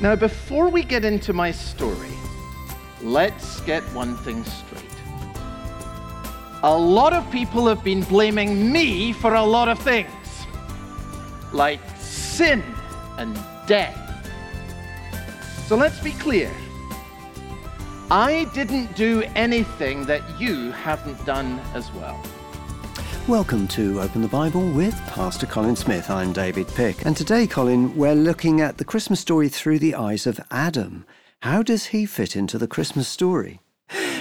Now, before we get into my story, let's get one thing straight. A lot of people have been blaming me for a lot of things, like sin and death. So let's be clear. I didn't do anything that you haven't done as well. Welcome to Open the Bible with Pastor Colin Smith. I'm David Pick. And today, Colin, we're looking at the Christmas story through the eyes of Adam. How does he fit into the Christmas story?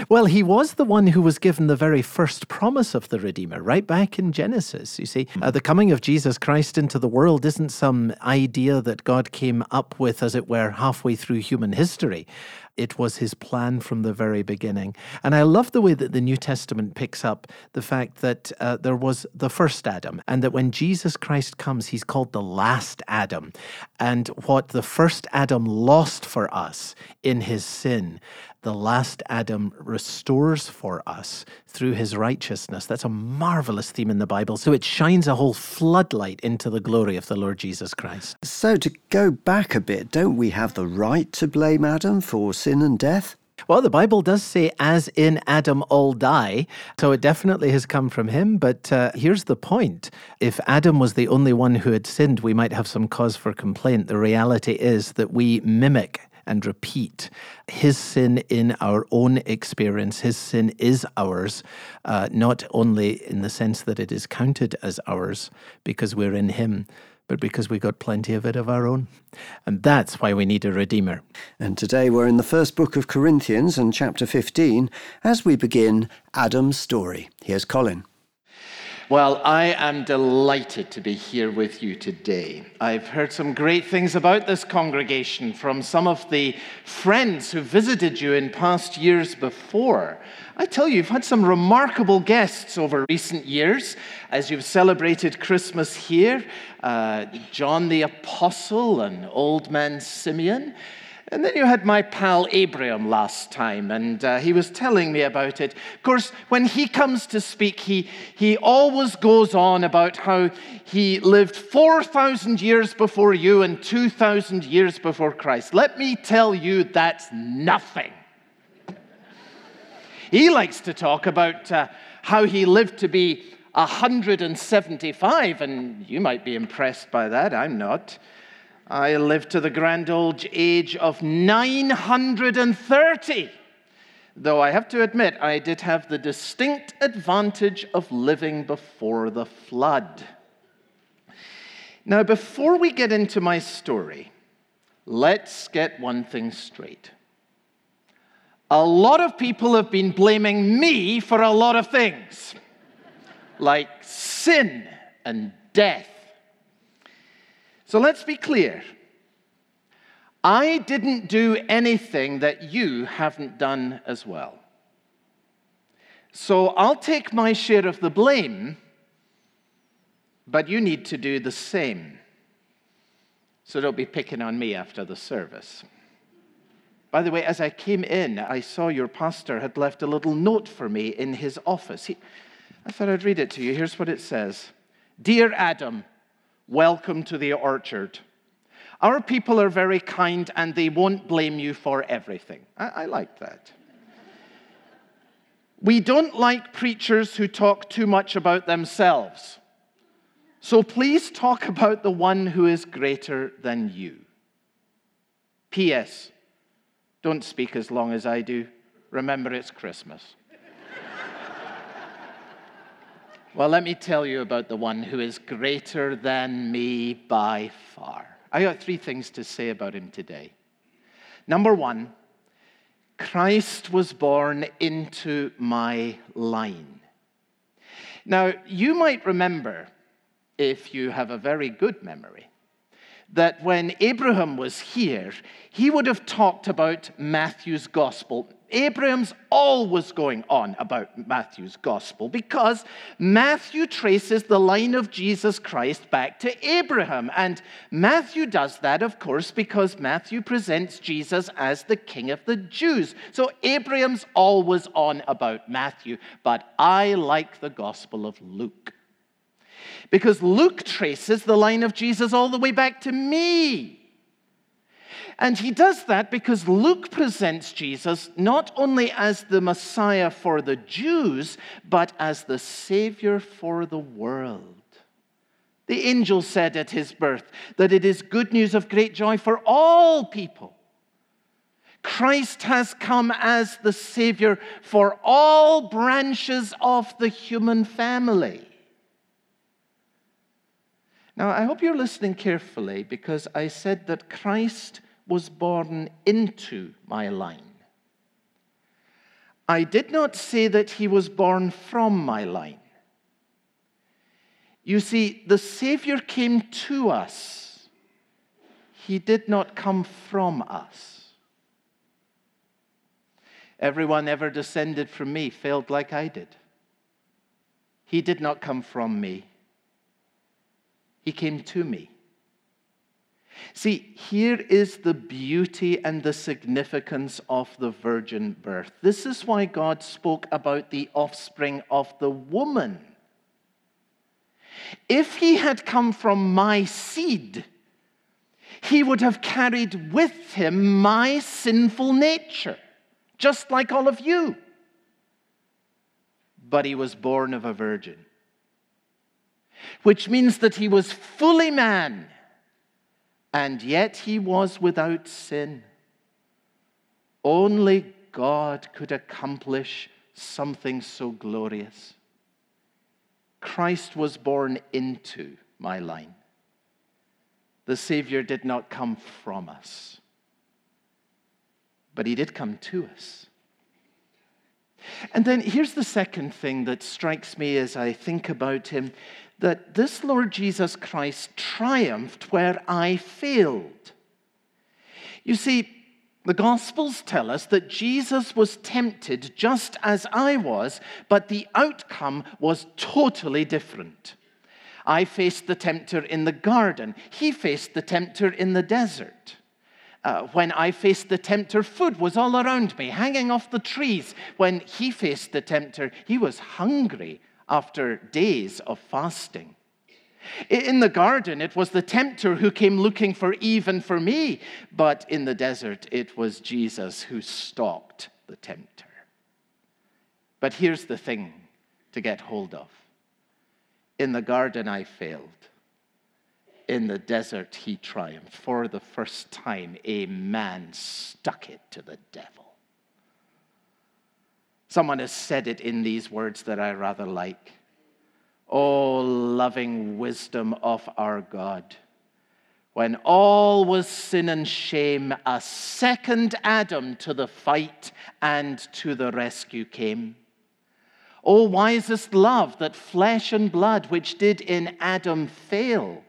Well, he was the one who was given the very first promise of the Redeemer, right back in Genesis. You see, uh, the coming of Jesus Christ into the world isn't some idea that God came up with, as it were, halfway through human history. It was his plan from the very beginning. And I love the way that the New Testament picks up the fact that uh, there was the first Adam, and that when Jesus Christ comes, he's called the last Adam. And what the first Adam lost for us in his sin, the last Adam restores for us through his righteousness. That's a marvelous theme in the Bible. So it shines a whole floodlight into the glory of the Lord Jesus Christ. So, to go back a bit, don't we have the right to blame Adam for and death? Well, the Bible does say, as in Adam all die. So it definitely has come from him. But uh, here's the point if Adam was the only one who had sinned, we might have some cause for complaint. The reality is that we mimic and repeat. His sin in our own experience, his sin is ours, uh, not only in the sense that it is counted as ours because we're in him, but because we got plenty of it of our own. And that's why we need a Redeemer. And today we're in the first book of Corinthians and chapter 15 as we begin Adam's story. Here's Colin. Well, I am delighted to be here with you today. I've heard some great things about this congregation from some of the friends who visited you in past years before. I tell you, you've had some remarkable guests over recent years as you've celebrated Christmas here uh, John the Apostle and Old Man Simeon. And then you had my pal Abraham last time, and uh, he was telling me about it. Of course, when he comes to speak, he, he always goes on about how he lived 4,000 years before you and 2,000 years before Christ. Let me tell you, that's nothing. He likes to talk about uh, how he lived to be 175, and you might be impressed by that. I'm not. I lived to the grand old age of 930. Though I have to admit, I did have the distinct advantage of living before the flood. Now, before we get into my story, let's get one thing straight. A lot of people have been blaming me for a lot of things, like sin and death so let's be clear. I didn't do anything that you haven't done as well. So I'll take my share of the blame, but you need to do the same. So don't be picking on me after the service. By the way, as I came in, I saw your pastor had left a little note for me in his office. He, I thought I'd read it to you. Here's what it says Dear Adam, Welcome to the orchard. Our people are very kind and they won't blame you for everything. I, I like that. we don't like preachers who talk too much about themselves. So please talk about the one who is greater than you. P.S. Don't speak as long as I do. Remember, it's Christmas. Well, let me tell you about the one who is greater than me by far. I got three things to say about him today. Number one, Christ was born into my line. Now, you might remember, if you have a very good memory, that when Abraham was here, he would have talked about Matthew's gospel. Abraham's always going on about Matthew's gospel because Matthew traces the line of Jesus Christ back to Abraham. And Matthew does that, of course, because Matthew presents Jesus as the king of the Jews. So Abraham's always on about Matthew, but I like the gospel of Luke because Luke traces the line of Jesus all the way back to me. And he does that because Luke presents Jesus not only as the Messiah for the Jews, but as the Savior for the world. The angel said at his birth that it is good news of great joy for all people. Christ has come as the Savior for all branches of the human family. Now, I hope you're listening carefully because I said that Christ was born into my line. I did not say that he was born from my line. You see, the Savior came to us, he did not come from us. Everyone ever descended from me failed like I did. He did not come from me, he came to me. See, here is the beauty and the significance of the virgin birth. This is why God spoke about the offspring of the woman. If he had come from my seed, he would have carried with him my sinful nature, just like all of you. But he was born of a virgin, which means that he was fully man, and yet he was without sin. Only God could accomplish something so glorious. Christ was born into my line. The Savior did not come from us, but He did come to us. And then here's the second thing that strikes me as I think about Him that this Lord Jesus Christ triumphed where I failed. You see, the Gospels tell us that Jesus was tempted just as I was, but the outcome was totally different. I faced the tempter in the garden, he faced the tempter in the desert. Uh, when I faced the tempter, food was all around me, hanging off the trees. When he faced the tempter, he was hungry after days of fasting. In the garden, it was the tempter who came looking for Eve and for me, but in the desert, it was Jesus who stalked the tempter. But here's the thing to get hold of in the garden, I failed. In the desert, he triumphed. For the first time, a man stuck it to the devil. Someone has said it in these words that I rather like. O loving wisdom of our God. When all was sin and shame, a second Adam to the fight and to the rescue came. O wisest love that flesh and blood, which did in Adam fail,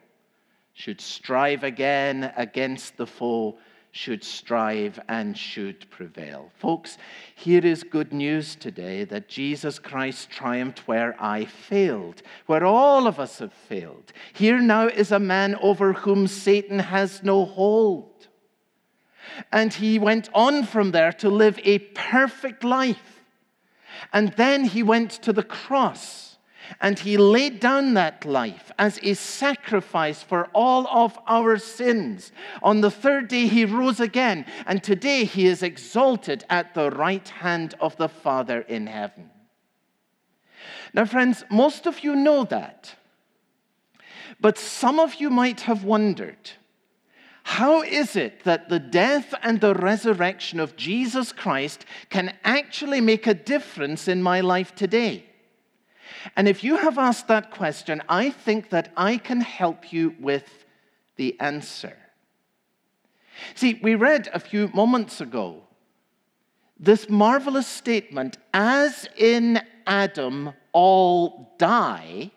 should strive again against the foe should strive and should prevail. Folks, here is good news today that Jesus Christ triumphed where I failed, where all of us have failed. Here now is a man over whom Satan has no hold. And he went on from there to live a perfect life. And then he went to the cross and he laid down that life as a sacrifice for all of our sins. On the third day, he rose again, and today he is exalted at the right hand of the Father in heaven. Now, friends, most of you know that. But some of you might have wondered how is it that the death and the resurrection of Jesus Christ can actually make a difference in my life today? And if you have asked that question, I think that I can help you with the answer. See, we read a few moments ago this marvelous statement as in Adam all die.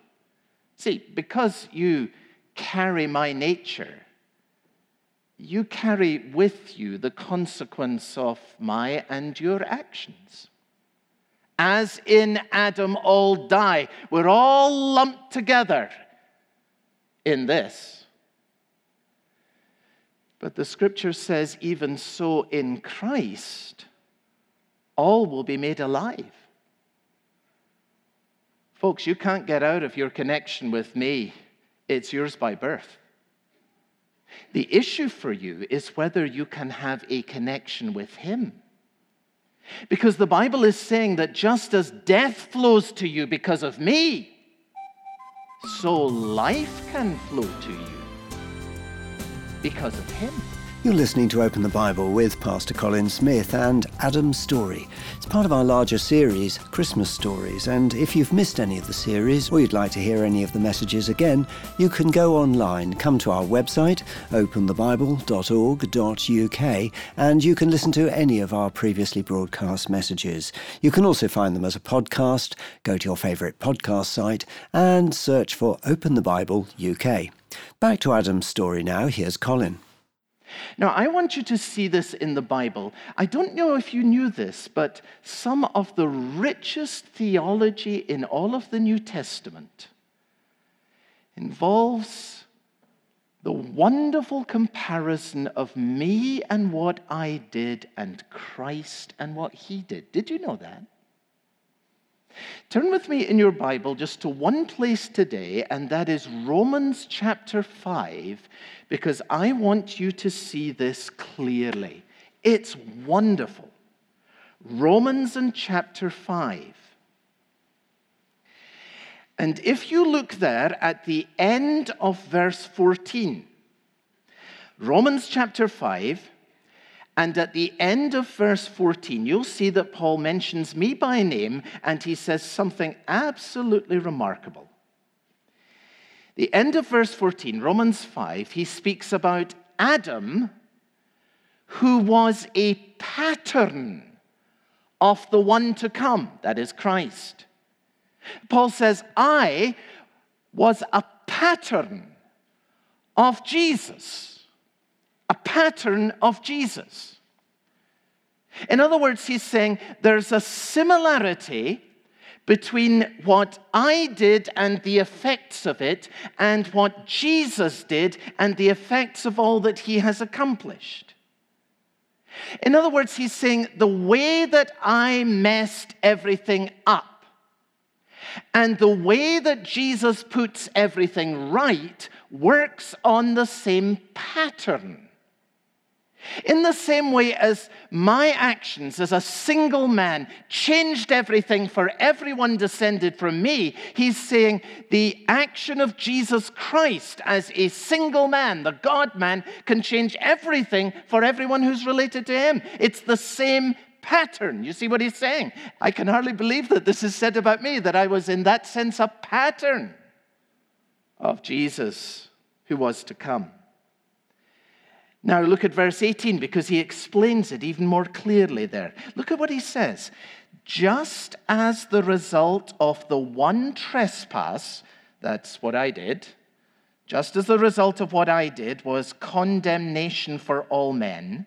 See, because you carry my nature, you carry with you the consequence of my and your actions as in Adam all die. We're all lumped together in this. But the scripture says, even so in Christ, all will be made alive. Folks, you can't get out of your connection with me, it's yours by birth. The issue for you is whether you can have a connection with Him. Because the Bible is saying that just as death flows to you because of me, so life can flow to you because of Him. You're listening to Open the Bible with Pastor Colin Smith and Adam's Story. It's part of our larger series, Christmas Stories, and if you've missed any of the series or you'd like to hear any of the messages again, you can go online, come to our website, openthebible.org.uk, and you can listen to any of our previously broadcast messages. You can also find them as a podcast. Go to your favourite podcast site and search for Open the Bible UK. Back to Adam's story now. Here's Colin. Now, I want you to see this in the Bible. I don't know if you knew this, but some of the richest theology in all of the New Testament involves the wonderful comparison of me and what I did and Christ and what he did. Did you know that? Turn with me in your Bible just to one place today, and that is Romans chapter 5, because I want you to see this clearly. It's wonderful. Romans in chapter 5. And if you look there at the end of verse 14, Romans chapter 5, and at the end of verse 14, you'll see that Paul mentions me by name and he says something absolutely remarkable. The end of verse 14, Romans 5, he speaks about Adam, who was a pattern of the one to come, that is Christ. Paul says, I was a pattern of Jesus a pattern of Jesus. In other words, he's saying there's a similarity between what I did and the effects of it and what Jesus did and the effects of all that he has accomplished. In other words, he's saying the way that I messed everything up and the way that Jesus puts everything right works on the same pattern. In the same way as my actions as a single man changed everything for everyone descended from me, he's saying the action of Jesus Christ as a single man, the God man, can change everything for everyone who's related to him. It's the same pattern. You see what he's saying? I can hardly believe that this is said about me, that I was in that sense a pattern of Jesus who was to come. Now, look at verse 18 because he explains it even more clearly there. Look at what he says. Just as the result of the one trespass, that's what I did, just as the result of what I did was condemnation for all men,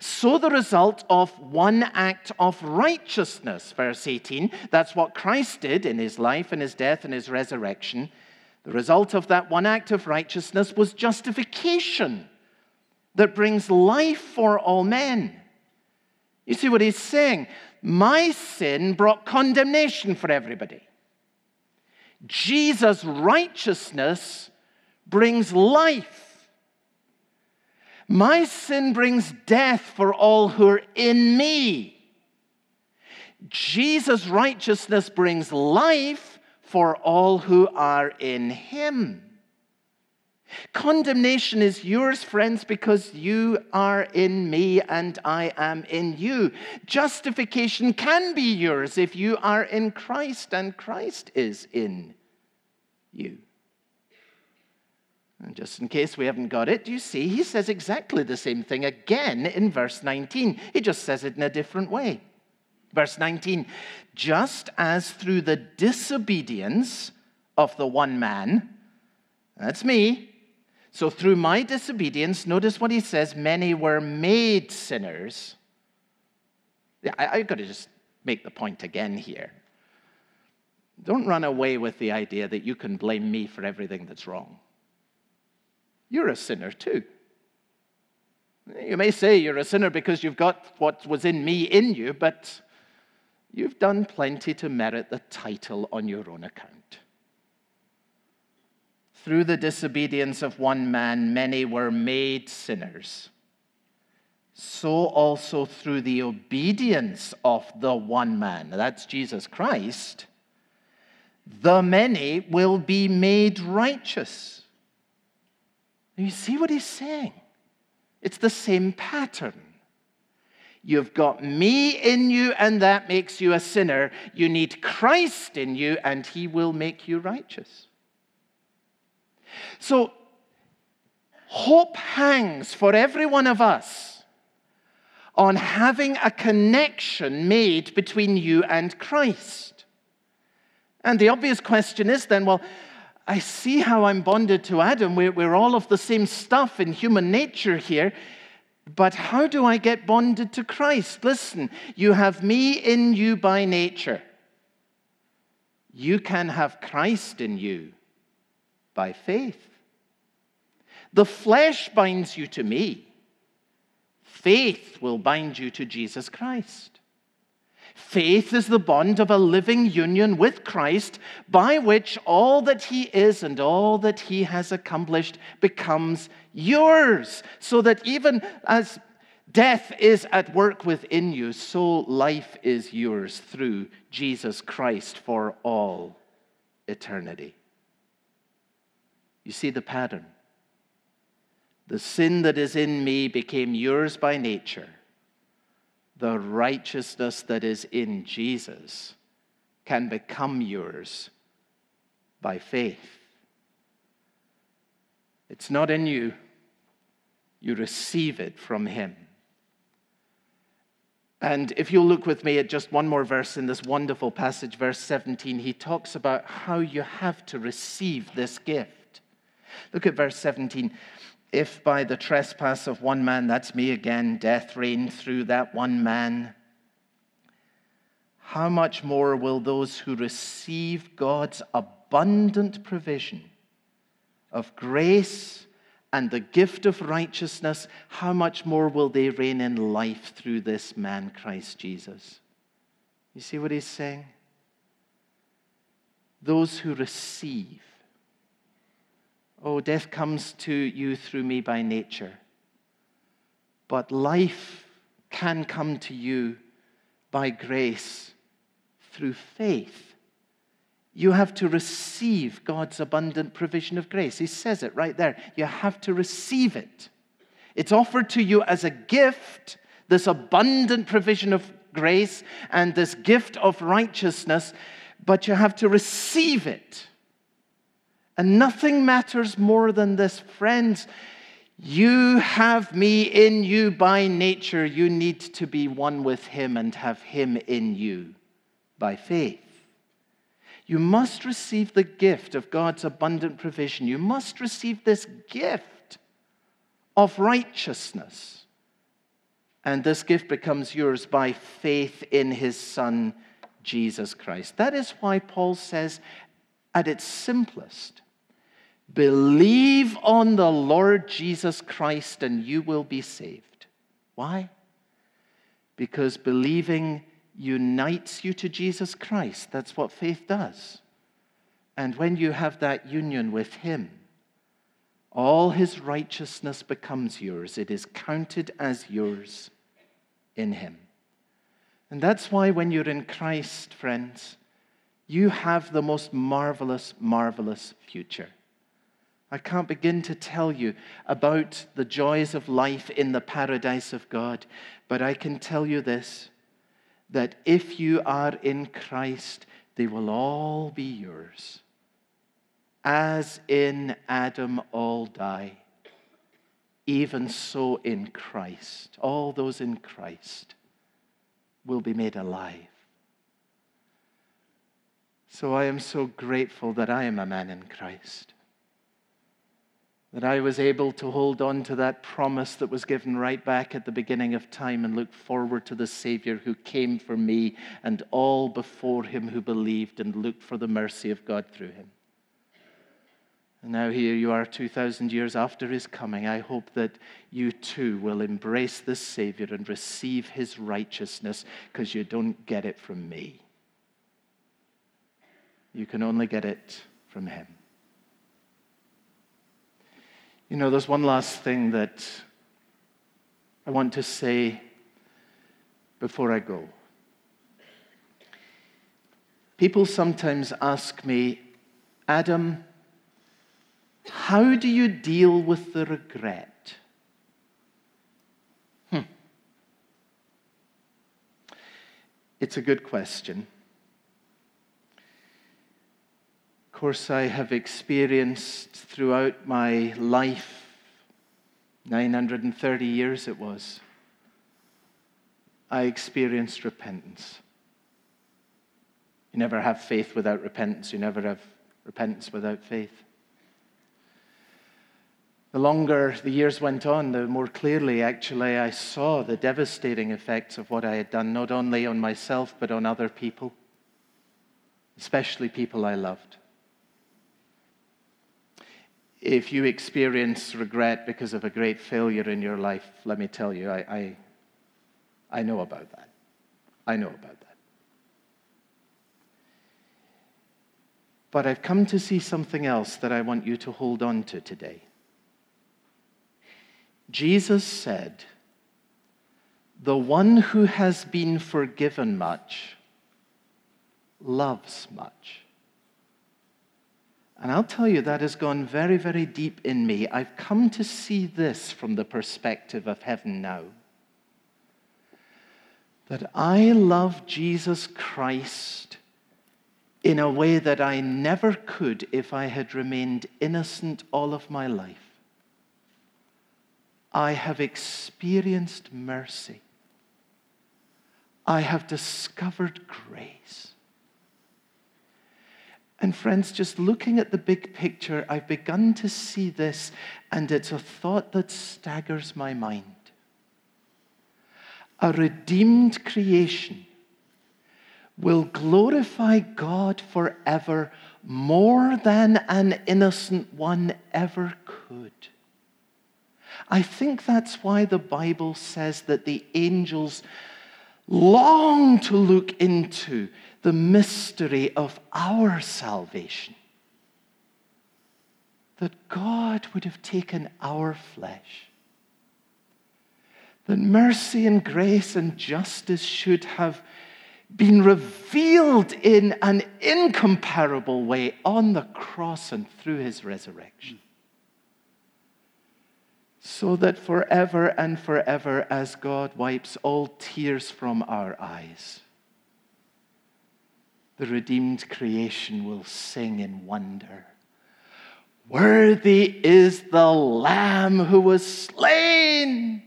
so the result of one act of righteousness, verse 18, that's what Christ did in his life and his death and his resurrection. The result of that one act of righteousness was justification that brings life for all men. You see what he's saying? My sin brought condemnation for everybody. Jesus' righteousness brings life. My sin brings death for all who are in me. Jesus' righteousness brings life for all who are in him. Condemnation is yours, friends, because you are in me and I am in you. Justification can be yours if you are in Christ and Christ is in you. And just in case we haven't got it, do you see? He says exactly the same thing again in verse 19. He just says it in a different way. Verse 19 Just as through the disobedience of the one man, that's me, so, through my disobedience, notice what he says many were made sinners. Yeah, I, have got to just make the point again here. Don't run away with the idea that you can blame me for everything that's wrong. You're a sinner too. You may say you're a sinner because you've got what was in me in you, but you've done plenty to merit the title on your own account. Through the disobedience of one man, many were made sinners. So also through the obedience of the one man, that's Jesus Christ, the many will be made righteous. You see what he's saying? It's the same pattern. You've got me in you, and that makes you a sinner. You need Christ in you, and he will make you righteous. So, hope hangs for every one of us on having a connection made between you and Christ. And the obvious question is then, well, I see how I'm bonded to Adam. We're, we're all of the same stuff in human nature here. But how do I get bonded to Christ? Listen, you have me in you by nature. You can have Christ in you by faith. The flesh binds you to me, faith will bind you to Jesus Christ. Faith is the bond of a living union with Christ by which all that He is and all that He has accomplished becomes yours. So that even as death is at work within you, so life is yours through Jesus Christ for all eternity. You see the pattern. The sin that is in me became yours by nature. The righteousness that is in Jesus can become yours by faith. It's not in you, you receive it from Him. And if you'll look with me at just one more verse in this wonderful passage, verse 17, he talks about how you have to receive this gift. Look at verse 17. If by the trespass of one man, that's me again, death reigned through that one man, how much more will those who receive God's abundant provision of grace and the gift of righteousness, how much more will they reign in life through this man, Christ Jesus? You see what he's saying? Those who receive Oh, death comes to you through me by nature. But life can come to you by grace through faith. You have to receive God's abundant provision of grace. He says it right there. You have to receive it. It's offered to you as a gift, this abundant provision of grace and this gift of righteousness, but you have to receive it. And nothing matters more than this, friends. You have me in you by nature. You need to be one with Him and have Him in you by faith. You must receive the gift of God's abundant provision. You must receive this gift of righteousness. And this gift becomes yours by faith in His Son, Jesus Christ. That is why Paul says, at its simplest, Believe on the Lord Jesus Christ and you will be saved. Why? Because believing unites you to Jesus Christ. That's what faith does. And when you have that union with Him, all His righteousness becomes yours. It is counted as yours in Him. And that's why when you're in Christ, friends, you have the most marvelous, marvelous future. I can't begin to tell you about the joys of life in the paradise of God, but I can tell you this that if you are in Christ, they will all be yours. As in Adam all die, even so in Christ, all those in Christ will be made alive. So I am so grateful that I am a man in Christ that I was able to hold on to that promise that was given right back at the beginning of time and look forward to the Savior who came for me and all before him who believed and looked for the mercy of God through him. And now here you are, 2,000 years after his coming. I hope that you too will embrace this Savior and receive his righteousness because you don't get it from me. You can only get it from him. You know, there's one last thing that I want to say before I go. People sometimes ask me, Adam, how do you deal with the regret? Hmm. It's a good question. Of course, I have experienced throughout my life, 930 years it was, I experienced repentance. You never have faith without repentance. You never have repentance without faith. The longer the years went on, the more clearly, actually, I saw the devastating effects of what I had done, not only on myself, but on other people, especially people I loved. If you experience regret because of a great failure in your life, let me tell you, I, I, I know about that. I know about that. But I've come to see something else that I want you to hold on to today. Jesus said, The one who has been forgiven much loves much. And I'll tell you, that has gone very, very deep in me. I've come to see this from the perspective of heaven now. That I love Jesus Christ in a way that I never could if I had remained innocent all of my life. I have experienced mercy. I have discovered grace. And, friends, just looking at the big picture, I've begun to see this, and it's a thought that staggers my mind. A redeemed creation will glorify God forever more than an innocent one ever could. I think that's why the Bible says that the angels long to look into the mystery of our salvation. That God would have taken our flesh. That mercy and grace and justice should have been revealed in an incomparable way on the cross and through his resurrection. So that forever and forever, as God wipes all tears from our eyes, the redeemed creation will sing in wonder. Worthy is the Lamb who was slain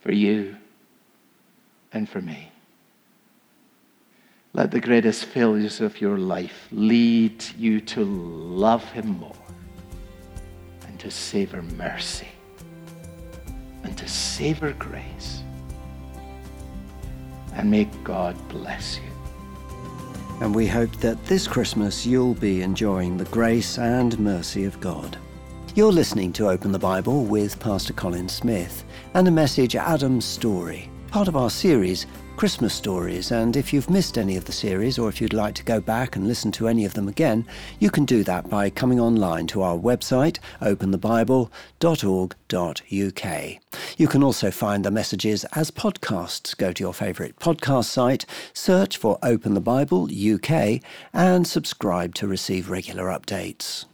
for you and for me. Let the greatest failures of your life lead you to love Him more and to savor mercy and to savor grace. And may God bless you. And we hope that this Christmas you'll be enjoying the grace and mercy of God. You're listening to Open the Bible with Pastor Colin Smith and a message Adam's Story, part of our series Christmas stories. And if you've missed any of the series, or if you'd like to go back and listen to any of them again, you can do that by coming online to our website, openthebible.org.uk. You can also find the messages as podcasts. Go to your favourite podcast site, search for Open the Bible UK, and subscribe to receive regular updates.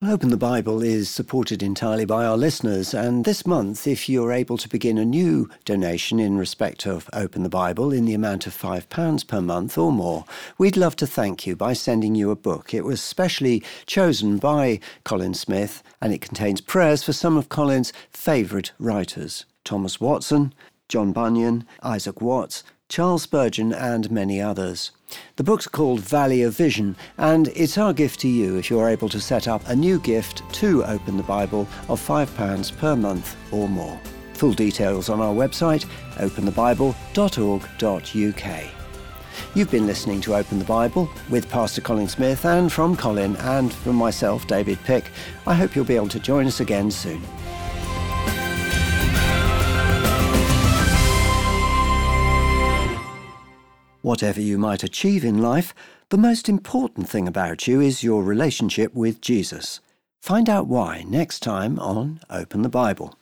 Open the Bible is supported entirely by our listeners, and this month, if you're able to begin a new donation in respect of Open the Bible in the amount of £5 per month or more, we'd love to thank you by sending you a book. It was specially chosen by Colin Smith, and it contains prayers for some of Colin's favourite writers Thomas Watson, John Bunyan, Isaac Watts, Charles Spurgeon, and many others. The book's called Valley of Vision, and it's our gift to you if you're able to set up a new gift to Open the Bible of £5 per month or more. Full details on our website, openthebible.org.uk. You've been listening to Open the Bible with Pastor Colin Smith, and from Colin and from myself, David Pick. I hope you'll be able to join us again soon. Whatever you might achieve in life, the most important thing about you is your relationship with Jesus. Find out why next time on Open the Bible.